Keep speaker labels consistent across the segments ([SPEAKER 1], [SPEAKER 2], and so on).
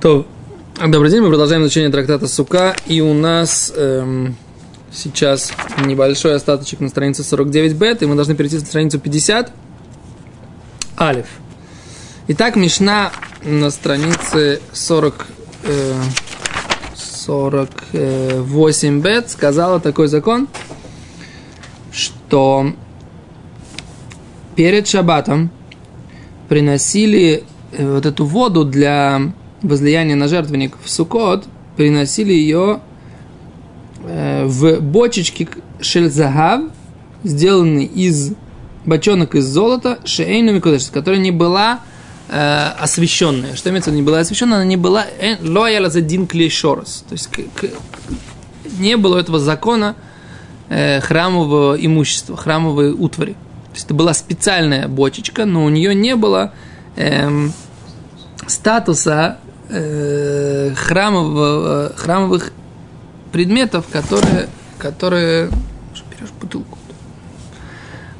[SPEAKER 1] То, добрый день, мы продолжаем изучение трактата Сука, и у нас эм, сейчас небольшой остаточек на странице 49 бет, и мы должны перейти на страницу 50 алиф. Итак, Мишна на странице 40, э, 48 бет сказала такой закон, что перед шабатом приносили э, вот эту воду для возлияния на жертвенник в Сукот, приносили ее э, в бочечке шельзагав, сделанный из бочонок из золота, шейну микудеш, которая не была э, освященная. Что имеется в виду, не была освященная, она не была лояла за дин клейшорос. То есть к, к, не было этого закона э, храмового имущества, храмовой утвари. То есть это была специальная бочечка, но у нее не было эм, статуса э, храмового, храмовых предметов, которые, которые берешь бутылку,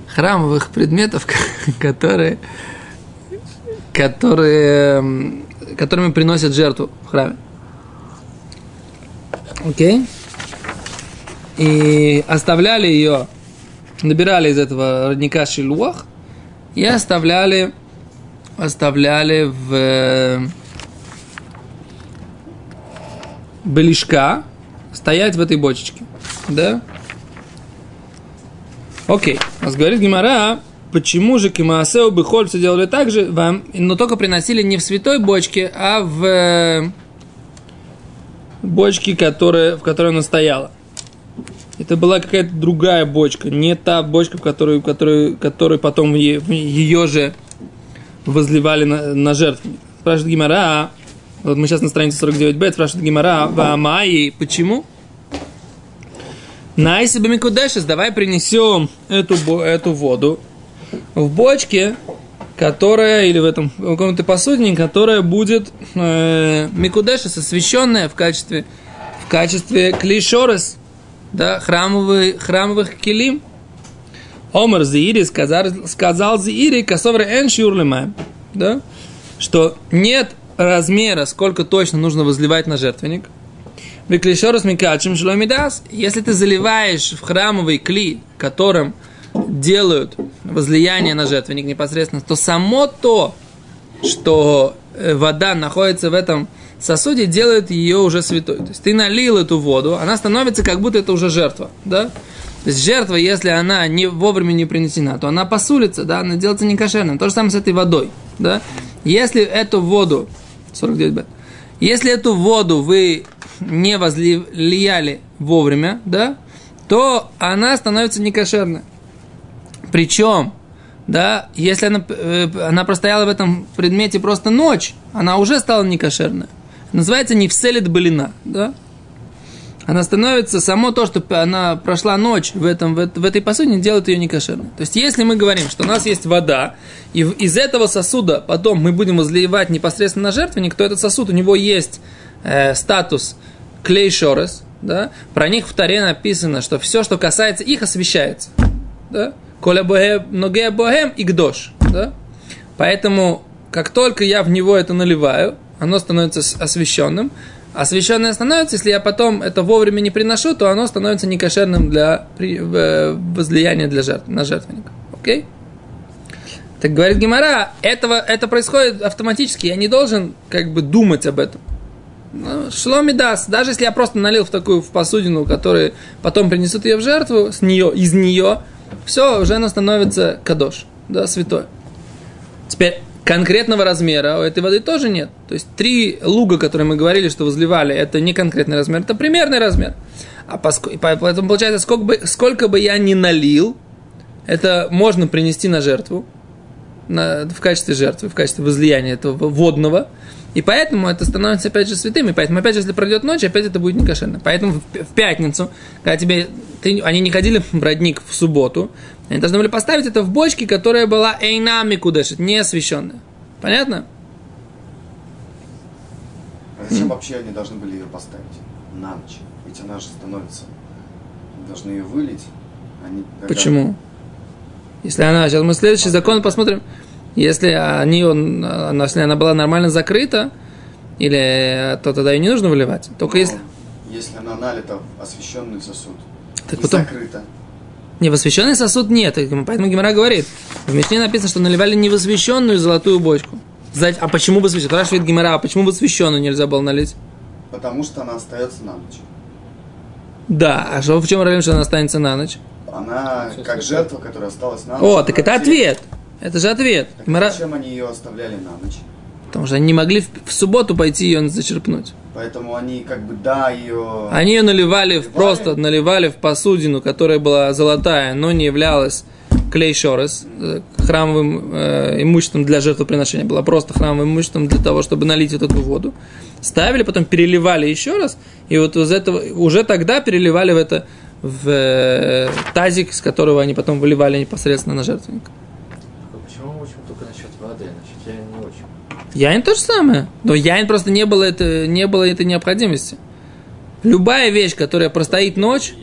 [SPEAKER 1] храмовых предметов, которые, которые, которыми приносят жертву в храме. Окей? И оставляли ее, набирали из этого родника шилуах и оставляли, оставляли в белишка стоять в этой бочечке. Да? Окей. Нас говорит Гимара, почему же Кимаасеу Бехоль все делали так же, вам, но только приносили не в святой бочке, а в э, бочке, которая, в которой она стояла. Это была какая-то другая бочка, не та бочка, в которую, которую, которую потом ее, ее же возливали на, на жертву. Спрашивает Гимара, вот мы сейчас на странице 49б, спрашивает Гимара, Ваамай, почему? Найси Бамикудешес, давай принесем эту, эту воду в бочке, которая, или в этом в каком-то посудине, которая будет э, Микудешес, освященная в качестве, в качестве клишорес, да, храмовый, храмовых килим. Омар Зиири сказал, сказал Зиири, косовре эн да, что нет размера, сколько точно нужно возливать на жертвенник. Беклишорус микачим шломидас. Если ты заливаешь в храмовый кли, которым делают возлияние на жертвенник непосредственно, то само то, что э, вода находится в этом сосуде, делает ее уже святой. То есть ты налил эту воду, она становится как будто это уже жертва, да? То есть жертва, если она не вовремя не принесена, то она посулится, да, она делается некошерным. То же самое с этой водой, да? Если эту воду 49 бет. Если эту воду вы не возлияли вовремя, да, то она становится некошерной. Причем, да, если она, э, она простояла в этом предмете просто ночь, она уже стала некошерной. Называется не вселит былина, да она становится, само то, что она прошла ночь в, этом, в, в этой посудине, делает ее некошерной. То есть, если мы говорим, что у нас есть вода, и из этого сосуда потом мы будем возливать непосредственно на жертвенник, то этот сосуд, у него есть э, статус клей шорес, да? про них в Таре написано, что все, что касается их, освещается. Да? Коля ноге богем и гдош. Да? Поэтому, как только я в него это наливаю, оно становится освященным, освященное становится, если я потом это вовремя не приношу, то оно становится некошерным для возлияния для жертв, на жертвенник. Окей? Так говорит Гимара, этого, это происходит автоматически, я не должен как бы думать об этом. Ну, шломи даст, даже если я просто налил в такую в посудину, которая потом принесут ее в жертву, с нее, из нее, все, уже она становится кадош, да, святой. Теперь, конкретного размера у этой воды тоже нет. То есть три луга, которые мы говорили, что возливали, это не конкретный размер, это примерный размер. А поскольку, поэтому получается, сколько бы, сколько бы я ни налил, это можно принести на жертву, на, в качестве жертвы, в качестве возлияния этого водного. И поэтому это становится опять же святым. И поэтому опять же, если пройдет ночь, опять это будет некошерно. Поэтому в, пятницу, когда тебе, ты, они не ходили в родник в субботу, они должны были поставить это в бочке, которая была эйнами кудешит, не освященная. Понятно?
[SPEAKER 2] А зачем вообще они должны были ее поставить на ночь? Ведь она же становится, должны ее вылить. Они,
[SPEAKER 1] Почему? Если она, сейчас мы следующий закон посмотрим. Если, они, он, она, если она была нормально закрыта, Или то тогда ее не нужно выливать. Только
[SPEAKER 2] Но
[SPEAKER 1] если...
[SPEAKER 2] Если она налита в освященный сосуд
[SPEAKER 1] Так
[SPEAKER 2] и
[SPEAKER 1] потом...
[SPEAKER 2] закрыта,
[SPEAKER 1] Не, в освященный сосуд нет. Поэтому Гимара говорит. В Мишне написано, что наливали не в освященную золотую бочку. А почему в освященную? Спрашивает Гимара, а почему в освященную нельзя было налить?
[SPEAKER 2] потому что она остается на ночь.
[SPEAKER 1] Да, а что, в чем проблема, что она останется на ночь?
[SPEAKER 2] Она как жертва, которая осталась на ночь.
[SPEAKER 1] О, так это ответ. Это же ответ.
[SPEAKER 2] Так
[SPEAKER 1] Гимара-
[SPEAKER 2] зачем они ее оставляли на ночь?
[SPEAKER 1] Потому что они не могли в, в субботу пойти ее зачерпнуть.
[SPEAKER 2] Поэтому они как бы, да, ее...
[SPEAKER 1] Они ее наливали, в,
[SPEAKER 2] Наливали?
[SPEAKER 1] просто наливали в посудину, которая была золотая, но не являлась клей шорес, э, храмовым э, имуществом для жертвоприношения, была просто храмовым имуществом для того, чтобы налить вот эту воду. Ставили, потом переливали еще раз, и вот из этого уже тогда переливали в это в э, тазик, с которого они потом выливали непосредственно на жертвенник.
[SPEAKER 3] Почему мы учим только насчет воды, насчет я не очень?
[SPEAKER 1] Яин то же самое. Но яин просто не было, это, не было этой необходимости. Любая вещь, которая простоит ночь?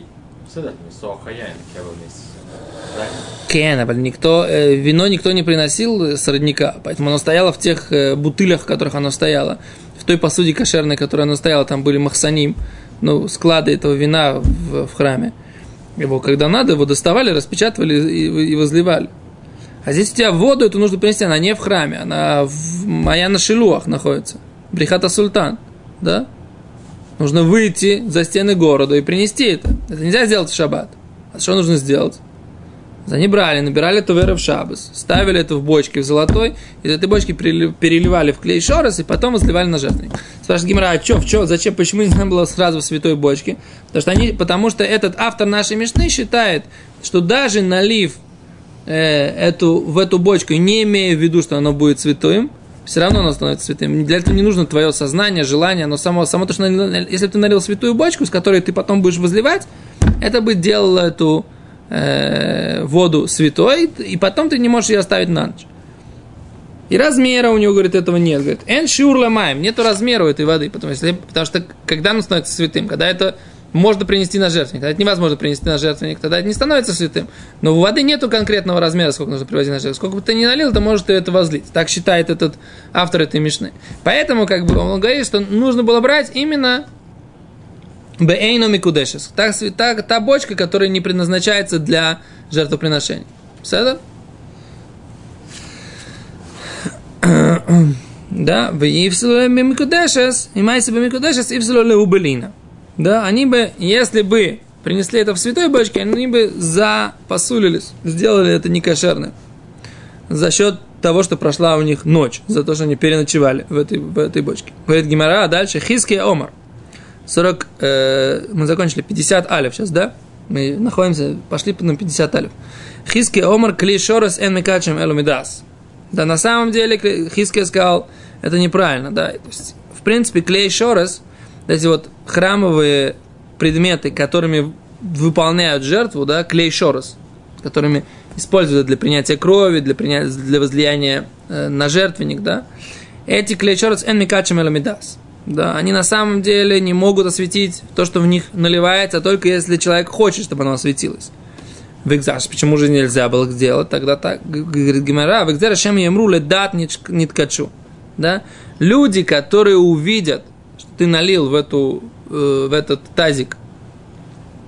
[SPEAKER 1] Кена, никто, э, вино никто не приносил с родника, поэтому оно стояло в тех э, бутылях, в которых оно стояло. В той посуде кошерной, в которой оно стояло, там были махсаним, ну, склады этого вина в, в храме. Его, когда надо, его доставали, распечатывали и, и возливали. А здесь у тебя воду эту нужно принести, она не в храме, она в моя на Шилуах находится. Брихата Султан, да? Нужно выйти за стены города и принести это. Это нельзя сделать в шаббат. А что нужно сделать? Они брали, набирали туверы в шабас, ставили это в бочки в золотой, из этой бочки перели- переливали в клей шорос и потом возливали на жертвенник. Спрашивает Гимара, а что, чё, зачем, почему не надо было сразу в святой бочке? Потому что, они, потому что этот автор нашей Мишны считает, что даже налив эту, в эту бочку, не имея в виду, что оно будет святым, все равно оно становится святым. Для этого не нужно твое сознание, желание, оно само, само то, что если ты налил святую бочку, с которой ты потом будешь возливать, это бы делало эту э, воду святой, и потом ты не можешь ее оставить на ночь. И размера у него, говорит, этого нет. Говорит, эн шиур ламаем, нету размера у этой воды, потому, если, потому что когда оно становится святым, когда это можно принести на жертвенник, когда это невозможно принести на жертвенник, тогда это не становится святым. Но у воды нету конкретного размера, сколько нужно привозить на жертвенник. Сколько бы ты ни налил, то можешь ты это возлить. Так считает этот автор этой мишны. Поэтому, как бы, он говорит, что нужно было брать именно Бейну Микудешес. Та, та, та бочка, которая не предназначается для жертвоприношения. Все Да, в Ивсилу Микудешес, и Майси Микудешес, Ивсилу Леубелина. Да, они бы, если бы принесли это в святой бочке, они бы запосулились, сделали это некошерным. За счет того, что прошла у них ночь, за то, что они переночевали в этой, в этой бочке. Говорит Гимара, а дальше Хиски Омар. 40, э, мы закончили 50 алев сейчас, да? Мы находимся, пошли на 50 алев. Хиски Омар Кли Шорес Эн Микачем Элумидас. Да, на самом деле Хиски сказал, это неправильно, да. То есть, в принципе, клей шорес, эти вот храмовые предметы, которыми выполняют жертву, да, клей шорес, которыми используют для принятия крови, для, принятия, для возлияния э, на жертвенник, да, эти клей шорес эн микачем эламидас. Да, они на самом деле не могут осветить то, что в них наливается, только если человек хочет, чтобы оно осветилось. В экзаш, почему же нельзя было сделать тогда так? Говорит Гимара, экзар шем ямру ледат ниткачу. Да? Люди, которые увидят, ты налил в, эту, э, в этот тазик,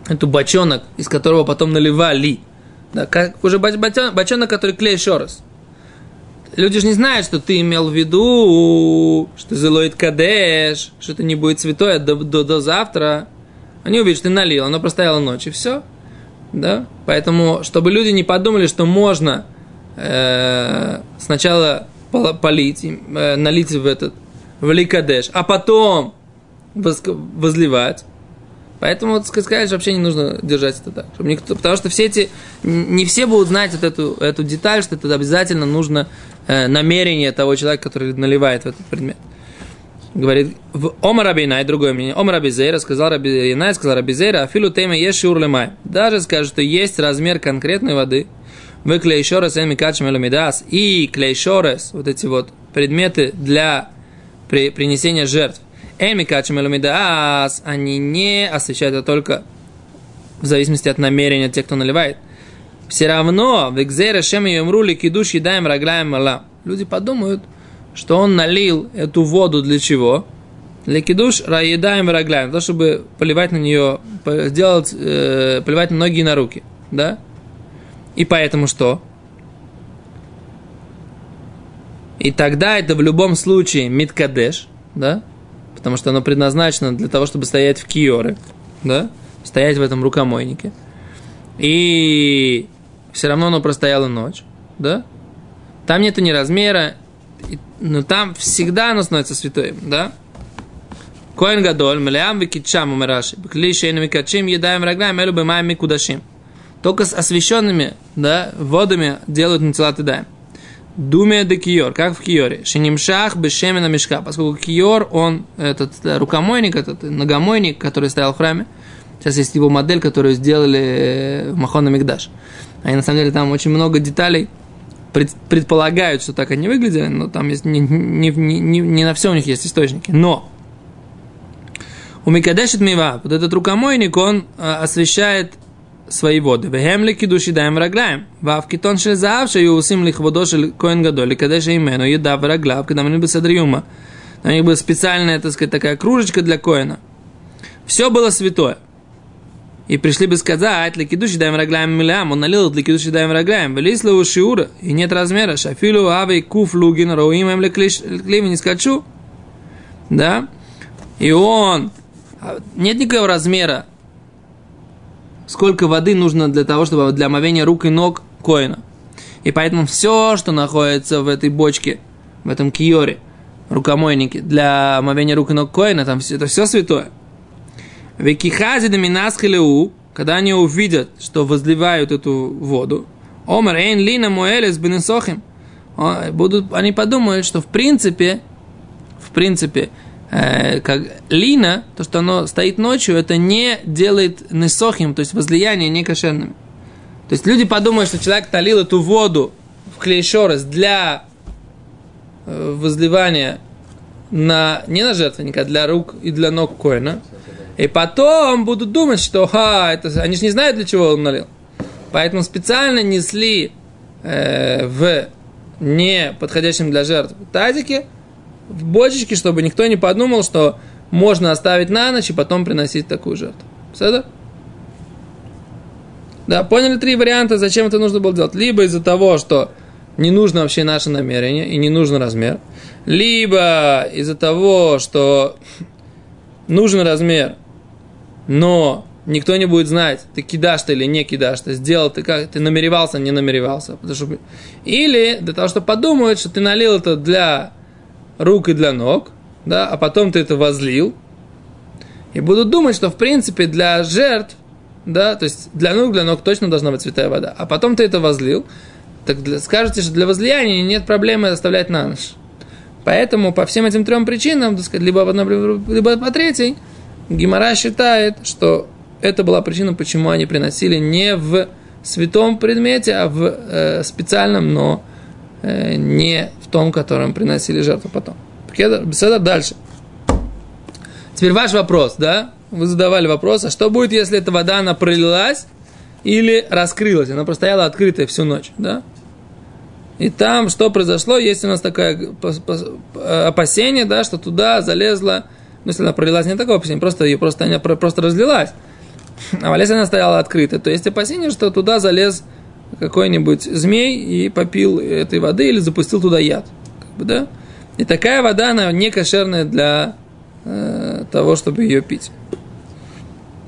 [SPEAKER 1] эту бочонок, из которого потом наливали, да, как уже бочонок, бочонок который клей еще раз. Люди же не знают, что ты имел в виду, что зелоид кадеш, что это не будет святое до, до, до завтра. Они увидят, что ты налил, оно простояло ночь, и все. Да? Поэтому, чтобы люди не подумали, что можно э, сначала полить, э, налить в этот, в ликадеш, а потом возливать. Поэтому вот сказать, что вообще не нужно держать это так. Чтобы никто, потому что все эти, не все будут знать вот эту, эту деталь, что это обязательно нужно э, намерение того человека, который наливает в этот предмет. Говорит, в Ома Рабинай, другое мнение, Ома Рабизейра, сказал Рабинай, сказал Рабизейра, афилу тема есть шиур лемай. Даже скажет, что есть размер конкретной воды, вы клейшорес микачем элумидас и клейшорес, вот эти вот предметы для при, принесения жертв, эн микачем элумидас, они не освещают это только в зависимости от намерения тех, кто наливает. Все равно, в экзере шем и умрули кидуш едаем рагляем мала. Люди подумают, что он налил эту воду для чего? Лекидуш раедаем рагляем, то, чтобы поливать на нее, сделать, э, поливать ноги и на руки, да? И поэтому что? И тогда это в любом случае миткадеш, да? Потому что оно предназначено для того, чтобы стоять в киоре, да? Стоять в этом рукомойнике. И все равно оно простояло ночь, да? Там нету ни размера, но там всегда оно становится святым, да? Коэн гадоль, мелеам викитчам умираши, бкли шейну викачим, едаем рагляем, элю бемаем микудашим. Только с освященными, да, водами делают нацелат и даем. Думе де киор, как в киоре. Шинимшах бешемена мешка. Поскольку киор, он, этот э, рукомойник, этот ногомойник, который стоял в храме. Сейчас есть его модель, которую сделали э, в Махона Мигдаш. Они, на самом деле, там очень много деталей пред- предполагают, что так они выглядели, но там есть не, не, не, не- на все у них есть источники. Но у Микадешит Мива, вот этот рукомойник, он э, освещает свои воды. Вехемли кидуши даем рагляем. Вав китон шель заав, шею усим лихводо шель коэн гадоли, кадеша имену, еда в рагляв, когда мы бы садриума. У них была специальная, так сказать, такая кружечка для коина. Все было святое. И пришли бы сказать, ликидуши даем рагляем милям, он налил ликидуши даем рагляем, вылезла у шиура, и нет размера, шафилу авей куф лугин, роим эм не скачу. Да? И он, а, нет никакого размера, сколько воды нужно для того, чтобы для омовения рук и ног коина. И поэтому все, что находится в этой бочке, в этом киоре, рукомойнике, для омовения рук и ног коина, там все, это все святое. Векихази доминасхилеу, когда они увидят, что возливают эту воду, омер эйн лина муэлес бенесохим, будут, они подумают, что в принципе, в принципе, э, как лина, то, что оно стоит ночью, это не делает несохим, то есть возлияние не кошерным. То есть люди подумают, что человек налил эту воду в клейшорес для э, возливания на, не на жертвенника, а для рук и для ног коина. И потом будут думать, что ха, это, они же не знают, для чего он налил. Поэтому специально несли э, в не подходящем для жертв тазике, в бочечке, чтобы никто не подумал, что можно оставить на ночь и потом приносить такую жертву. Все Да, поняли три варианта, зачем это нужно было делать? Либо из-за того, что не нужно вообще наше намерение и не нужен размер, либо из-за того, что нужен размер, но никто не будет знать, ты кидашь ты или не кидашь, ты сделал, ты как, ты намеревался, не намеревался. Потому что... Или для того, чтобы подумают, что ты налил это для рук и для ног, да, а потом ты это возлил, и будут думать, что в принципе для жертв, да, то есть для ног, для ног точно должна быть святая вода, а потом ты это возлил, так для, скажете, что для возлияния нет проблемы оставлять на ночь. Поэтому по всем этим трем причинам, так сказать, либо по одной, либо по третьей, Гимара считает, что это была причина, почему они приносили не в святом предмете, а в э, специальном, но э, не том, которым приносили жертву потом. Беседа дальше. Теперь ваш вопрос, да? Вы задавали вопрос, а что будет, если эта вода, она пролилась или раскрылась? Она простояла открытая всю ночь, да? И там что произошло? Есть у нас такое опасение, да, что туда залезла, ну, если она пролилась, не такое опасение, просто ее просто, она просто разлилась. А если она стояла открытой, то есть опасение, что туда залез какой-нибудь змей и попил этой воды или запустил туда яд. Как бы, да? И такая вода, она не кошерная для э, того, чтобы ее пить.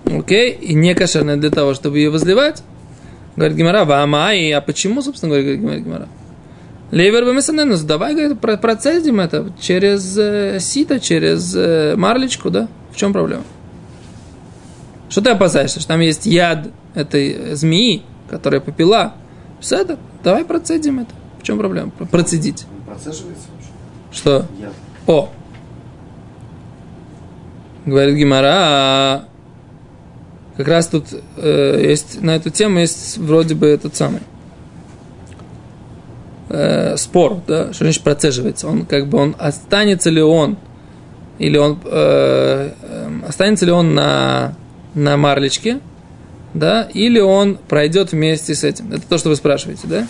[SPEAKER 1] Окей? И не кошерная для того, чтобы ее возливать. Говорит Гимара, вамай, а почему, собственно говоря, говорит Гимара? Лейвер бемесаненус, давай, говорит, процедим это через э, сито, через э, марлечку, да? В чем проблема? Что ты опасаешься? Что там есть яд этой змеи, которая попила? Все это, давай процедим это. В чем проблема? Процедить.
[SPEAKER 2] Процеживается?
[SPEAKER 1] Что?
[SPEAKER 2] Яд.
[SPEAKER 1] О! Говорит Гимара, как раз тут э, есть на эту тему есть вроде бы этот самый э, спор, да, что значит процеживается. Он как бы он останется ли он или он э, э, останется ли он на на марлечке, да, или он пройдет вместе с этим. Это то, что вы спрашиваете, да?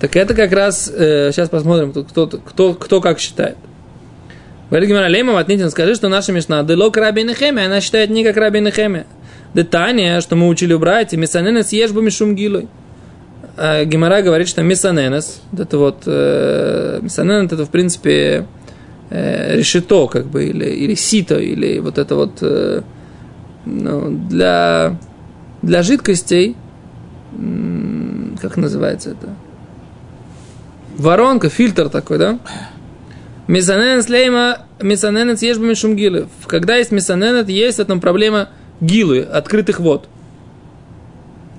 [SPEAKER 1] Так это как раз, э, сейчас посмотрим, кто, кто, кто как считает. Говорит Гимара Лейма Матнитин, скажи, что наша Мишна Делок Раби Нехеме, она считает не как Раби Нехеме. Детание, что мы учили у братьев, Мисаненес ешбу мишум гилой. А Гимара говорит, что Мисаненес, это вот, э, Мисаненес, это в принципе э, решето, как бы, или, или сито, или вот это вот, э, ну, для, для жидкостей, как называется это? Воронка, фильтр такой, да? Мисаненес лейма, мисаненес ешбу мишум гилы. Когда есть мисаненет, есть в этом проблема гилы, открытых вод.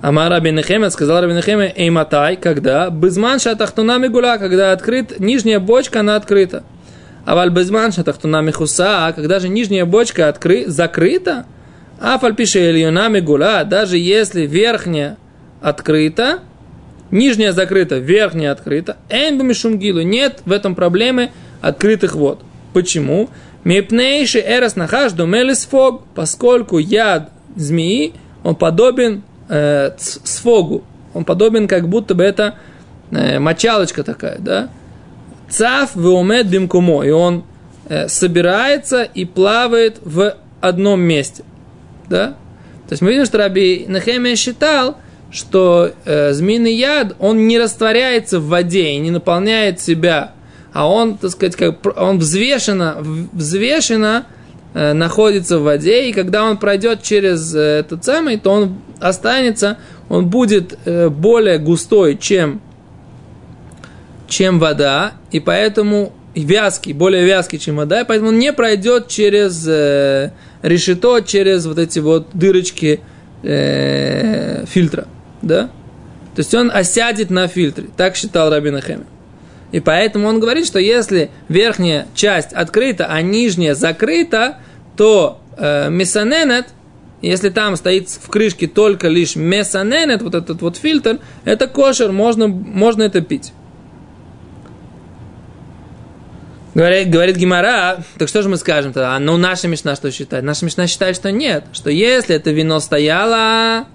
[SPEAKER 1] Ама Раби Нехеме, сказал Раби Нехеме, эйматай, когда? Безман шатахтуна мигула, когда открыт, нижняя бочка, она открыта. А валь безман шатахтуна михуса, когда же нижняя бочка откры, закрыта, а фальпише ильюна мигула, даже если верхняя открыта, нижняя закрыта, верхняя открыта, эйн бумишумгилу, нет в этом проблемы открытых вод. Почему? Мепнейши эрос нахаш думелис фог, поскольку яд змеи, он подобен э, сфогу, он подобен как будто бы это э, мочалочка такая, да? Цав веумед бимкумо, и он э, собирается и плавает в одном месте, да? То есть мы видим, что Раби Нахемия считал, что э, змеиный яд, он не растворяется в воде и не наполняет себя, а он, так сказать, как, он взвешенно, взвешенно э, находится в воде, и когда он пройдет через э, этот самый, то он останется, он будет э, более густой, чем, чем вода, и поэтому вязкий, более вязкий, чем вода, поэтому он не пройдет через э, решето, через вот эти вот дырочки э, фильтра, да? То есть он осядет на фильтре, так считал Рабин Ахеми. И поэтому он говорит, что если верхняя часть открыта, а нижняя закрыта, то э, месаненет, если там стоит в крышке только лишь месаненет, вот этот вот фильтр, это кошер, можно, можно это пить. Говорит, говорит Гимара, так что же мы скажем тогда? Ну, наша Мишна что считает? Наша Мишна считает, что нет. Что если это вино стояло,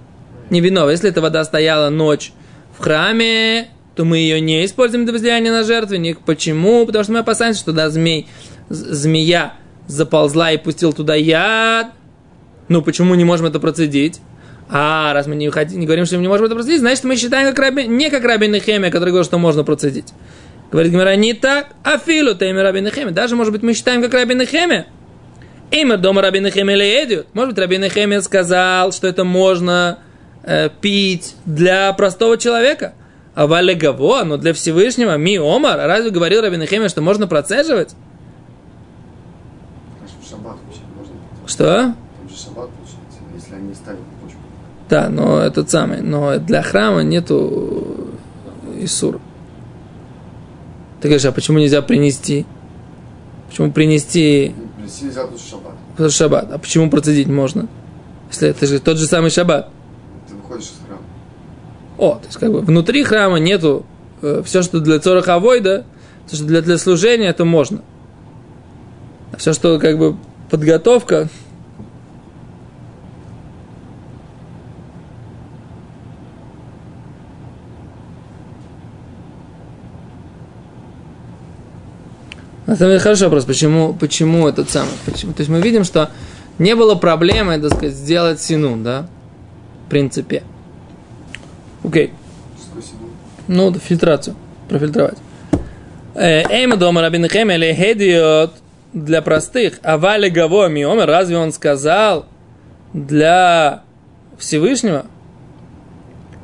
[SPEAKER 1] не вино, если эта вода стояла ночь в храме, то мы ее не используем для возлияния на жертвенник. Почему? Потому что мы опасаемся, что да, змей, змея заползла и пустил туда яд. Ну, почему не можем это процедить? А, раз мы не, не говорим, что мы не можем это процедить, значит, мы считаем как раби, не как раби Нехемия, который говорит, что можно процедить. Говорит Гимара, не так, а филу тейми раби Нехемия. Даже, может быть, мы считаем как раби Нехемия. Имя дома раби Нехемия леедиот. Может быть, раби Нехемия сказал, что это можно э, пить для простого человека. А валегаво, но для Всевышнего, ми омар. А разве говорил раби Нехемия, что можно процеживать? Что? Да, но этот самый, но для храма нету Исура. Ты говоришь, а почему нельзя принести? Почему принести
[SPEAKER 2] Принести нельзя тут шаббат.
[SPEAKER 1] в шаббат? А почему процедить можно? Если это же тот же самый шаббат.
[SPEAKER 2] Ты выходишь из храма.
[SPEAKER 1] О, то есть как бы внутри храма нету все, что для цораха авойда, все, что для, для служения, это можно. А все, что как бы подготовка, На самом деле хороший вопрос, почему, почему этот самый, почему? То есть мы видим, что не было проблемы, так сказать, сделать синун, да, в принципе. Окей. Ну, фильтрацию, профильтровать. Э, Эйма дома Рабин Хем или хедиот для простых, а вали гаво миомер, разве он сказал для Всевышнего?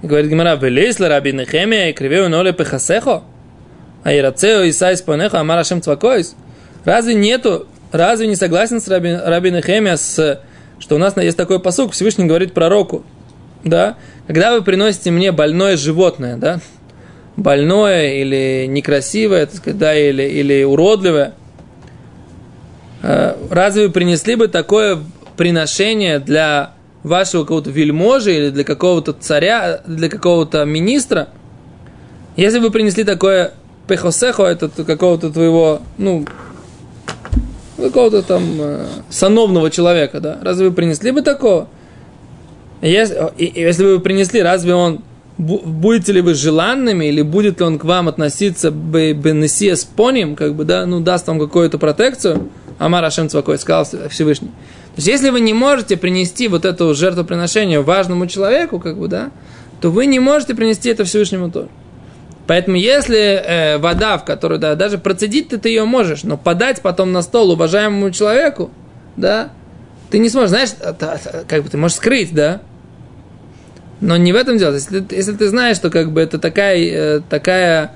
[SPEAKER 1] Говорит Гимара, велесла Рабин Хемия и кривею ноле пехасехо, а ирацео Исай спонехо, амар Ашем цвакойс. Разве нету, разве не согласен с Раби, Раби Нехемия, с, что у нас есть такой посук, Всевышний говорит пророку, да, когда вы приносите мне больное животное, да, больное или некрасивое, так сказать, да, или, или уродливое, э, разве вы принесли бы такое приношение для вашего какого-то вельможи или для какого-то царя, для какого-то министра? Если бы вы принесли такое пехосехо, это какого-то твоего, ну, какого-то там э, сановного человека, да, разве вы принесли бы такого? Если, если бы вы принесли, разве он бу- будете ли вы желанными, или будет ли он к вам относиться бенесия с поним, как бы, да, ну, даст вам какую-то протекцию? Амар Ашем Цвакой, сказал Всевышний. То есть, если вы не можете принести вот это жертвоприношение важному человеку, как бы, да, то вы не можете принести это Всевышнему тоже. Поэтому если э, вода, в которую да, даже процедить ты, ты ее можешь, но подать потом на стол уважаемому человеку, да, ты не сможешь, знаешь, как бы ты можешь скрыть, да, но не в этом дело. Если, если ты знаешь, что как бы это такая, э, такая,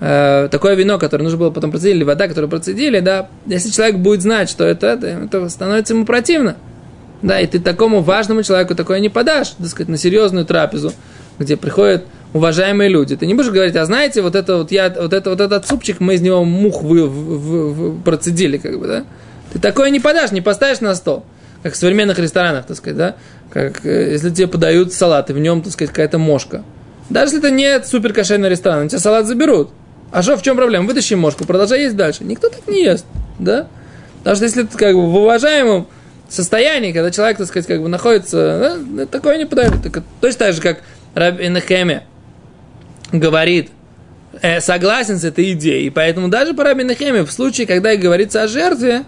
[SPEAKER 1] э, такое вино, которое нужно было потом процедить, или вода, которую процедили, да, если человек будет знать, что это, это, это становится ему противно. Да, и ты такому важному человеку такое не подашь, так сказать, на серьезную трапезу, где приходят уважаемые люди. Ты не будешь говорить, а знаете, вот это вот я, вот это вот этот супчик, мы из него мух вы, в, в, в, процедили, как бы, да? Ты такое не подашь, не поставишь на стол. Как в современных ресторанах, так сказать, да? Как э, если тебе подают салат, и в нем, так сказать, какая-то мошка. Даже если это не супер кошерный ресторан, тебя салат заберут. А что, в чем проблема? Вытащи мошку, продолжай есть дальше. Никто так не ест, да? Потому что если ты как бы в уважаемом состоянии, когда человек, так сказать, как бы находится, да, такое не подают. Так, точно так же, как Раби Нехеме, говорит, э, согласен с этой идеей. И поэтому даже по Раби Нехеме, в случае, когда говорится о жертве,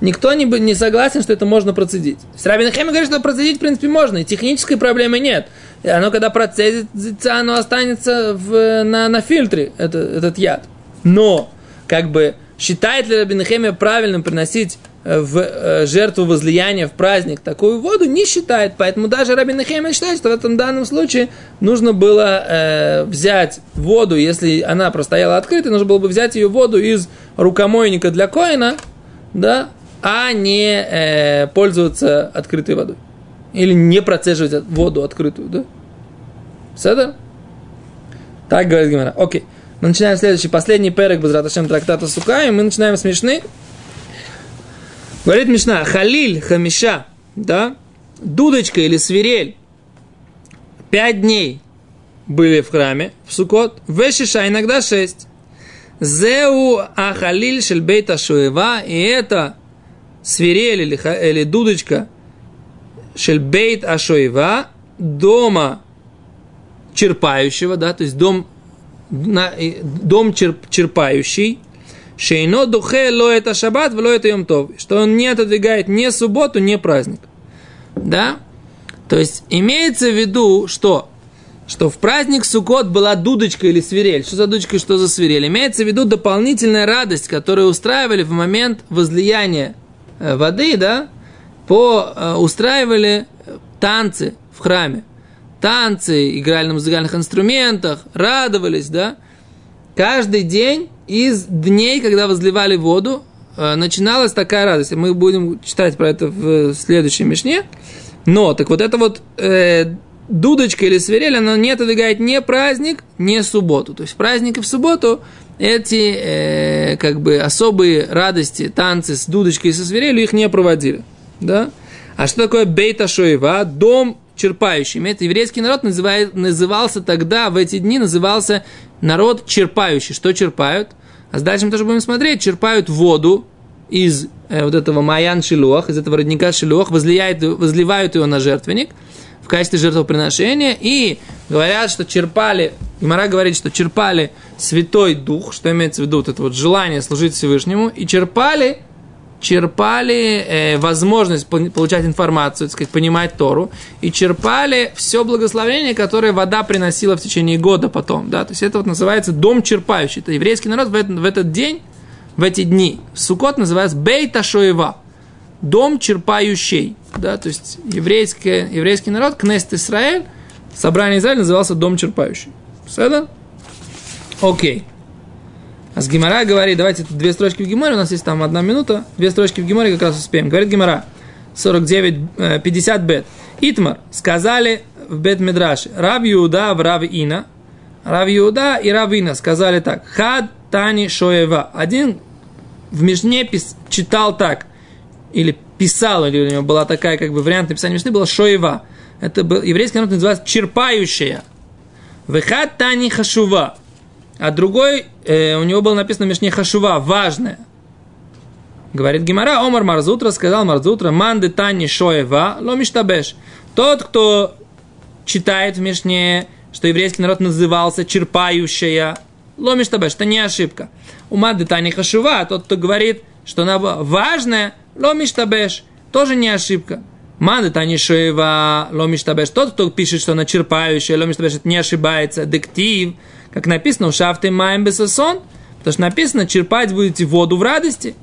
[SPEAKER 1] никто не, не согласен, что это можно процедить. С Раби Нехеме говорит, что процедить, в принципе, можно, и технической проблемы нет. И оно, когда процедится, оно останется в, на, на фильтре, это, этот яд. Но, как бы, считает ли Раби Нехеме правильным приносить в э, жертву возлияния в праздник такую воду не считает. Поэтому даже Рабин Нехеймен считает, что в этом данном случае нужно было э, взять воду, если она простояла открытой, нужно было бы взять ее воду из рукомойника для коина, да, а не э, пользоваться открытой водой. Или не процеживать воду открытую, да? Седа? Так говорит Гимара. Окей. Мы начинаем следующий, последний перек без Раташем трактата Сука, и мы начинаем смешны. Говорит Мишна, халиль, хамиша, да, дудочка или свирель, пять дней были в храме, в Сукот, вешиша иногда шесть. Зеу ахалиль шельбейта шуева, и это свирель или, или дудочка шельбейт ашоева, дома черпающего, да, то есть дом, на, дом черп, черпающий, Шейно духе ло это шаббат, ло это йомтов. Что он не отодвигает ни субботу, ни праздник. Да? То есть имеется в виду, что что в праздник Суккот была дудочка или свирель. Что за дудочка, что за свирель? Имеется в виду дополнительная радость, которую устраивали в момент возлияния э, воды, да, по, э, устраивали танцы в храме. Танцы, играли на музыкальных инструментах, радовались, да. Каждый день из дней, когда возливали воду, э, начиналась такая радость. Мы будем читать про это в следующем мишне. Но, так вот это вот э, дудочка или свирель, она не отодвигает ни праздник, ни субботу. То есть праздник и в субботу эти э, как бы особые радости, танцы с дудочкой и со свирелью их не проводили. Да? А что такое бейта шоева? Дом черпающий. Это еврейский народ называет, назывался тогда, в эти дни назывался народ черпающий. Что черпают? А дальше мы тоже будем смотреть. Черпают воду из э, вот этого Маян Шилуах, из этого родника Шилуах, возливают, возливают его на жертвенник в качестве жертвоприношения и говорят, что черпали, Гимара говорит, что черпали Святой Дух, что имеется в виду вот это вот желание служить Всевышнему, и черпали черпали э, возможность получать информацию, так сказать, понимать Тору, и черпали все благословение, которое вода приносила в течение года потом. Да? То есть это вот называется дом черпающий. Это еврейский народ в этот, в этот день, в эти дни, Сукот называется Бейта Шоева, дом черпающий. Да? То есть еврейский, еврейский народ, Кнест Израиль, собрание Израиля назывался дом черпающий. Все это? Окей. Okay. А с Гимара говорит, давайте две строчки в Гимаре, у нас есть там одна минута, две строчки в Гимаре как раз успеем. Говорит Гимара, 49, 50 э, бет. Итмар, сказали в бет Медраши, Рав Иуда в Рав Ина, Рав Иуда и Рав Ина сказали так, Хад Тани Шоева. Один в Мишне пис, читал так, или писал, или у него была такая, как бы, вариант написания Мишны, была Шоева. Это был, еврейский народ называется черпающая. Вехад Тани Хашува а другой, э, у него было написано Мишне Хашува, важное. Говорит Гимара, Омар Марзутра сказал Марзутра, манды тани шоева, ло миштабеш. Тот, кто читает в Мишне, что еврейский народ назывался черпающая, ло миштабеш, это не ошибка. У манды тани хашува, тот, кто говорит что она важная, ломиштабеш, тоже не ошибка. Манда Танишева Ломиштабеш, тот, кто пишет, что она черпающая, Ломиштабеш, это не ошибается, дектив, как написано, у шафты маем бесосон, потому что написано, черпать будете воду в радости.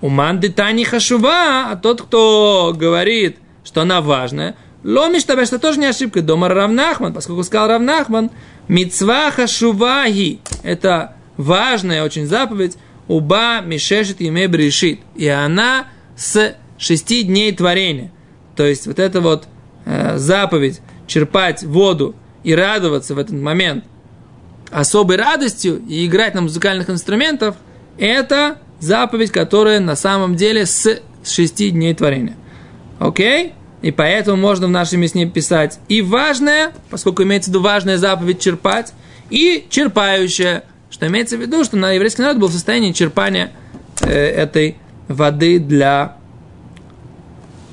[SPEAKER 1] У манды Тани Хашува, а тот, кто говорит, что она важная, Ломиштабеш, это тоже не ошибка, дома Равнахман, поскольку сказал Равнахман, Мицва Хашуваги, это важная очень заповедь, Уба Мишешет Еме Брешит, и она с шести дней творения. То есть вот эта вот э, заповедь черпать воду и радоваться в этот момент особой радостью и играть на музыкальных инструментах, это заповедь, которая на самом деле с шести дней творения. Окей? И поэтому можно в нашей мясне писать и важное, поскольку имеется в виду важная заповедь черпать, и черпающая, что имеется в виду, что на еврейский народ был в состоянии черпания э, этой воды для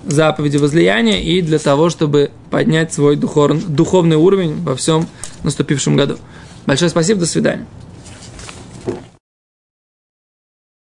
[SPEAKER 1] заповеди возлияния и для того, чтобы поднять свой духовный уровень во всем наступившем году. Большое спасибо, до свидания.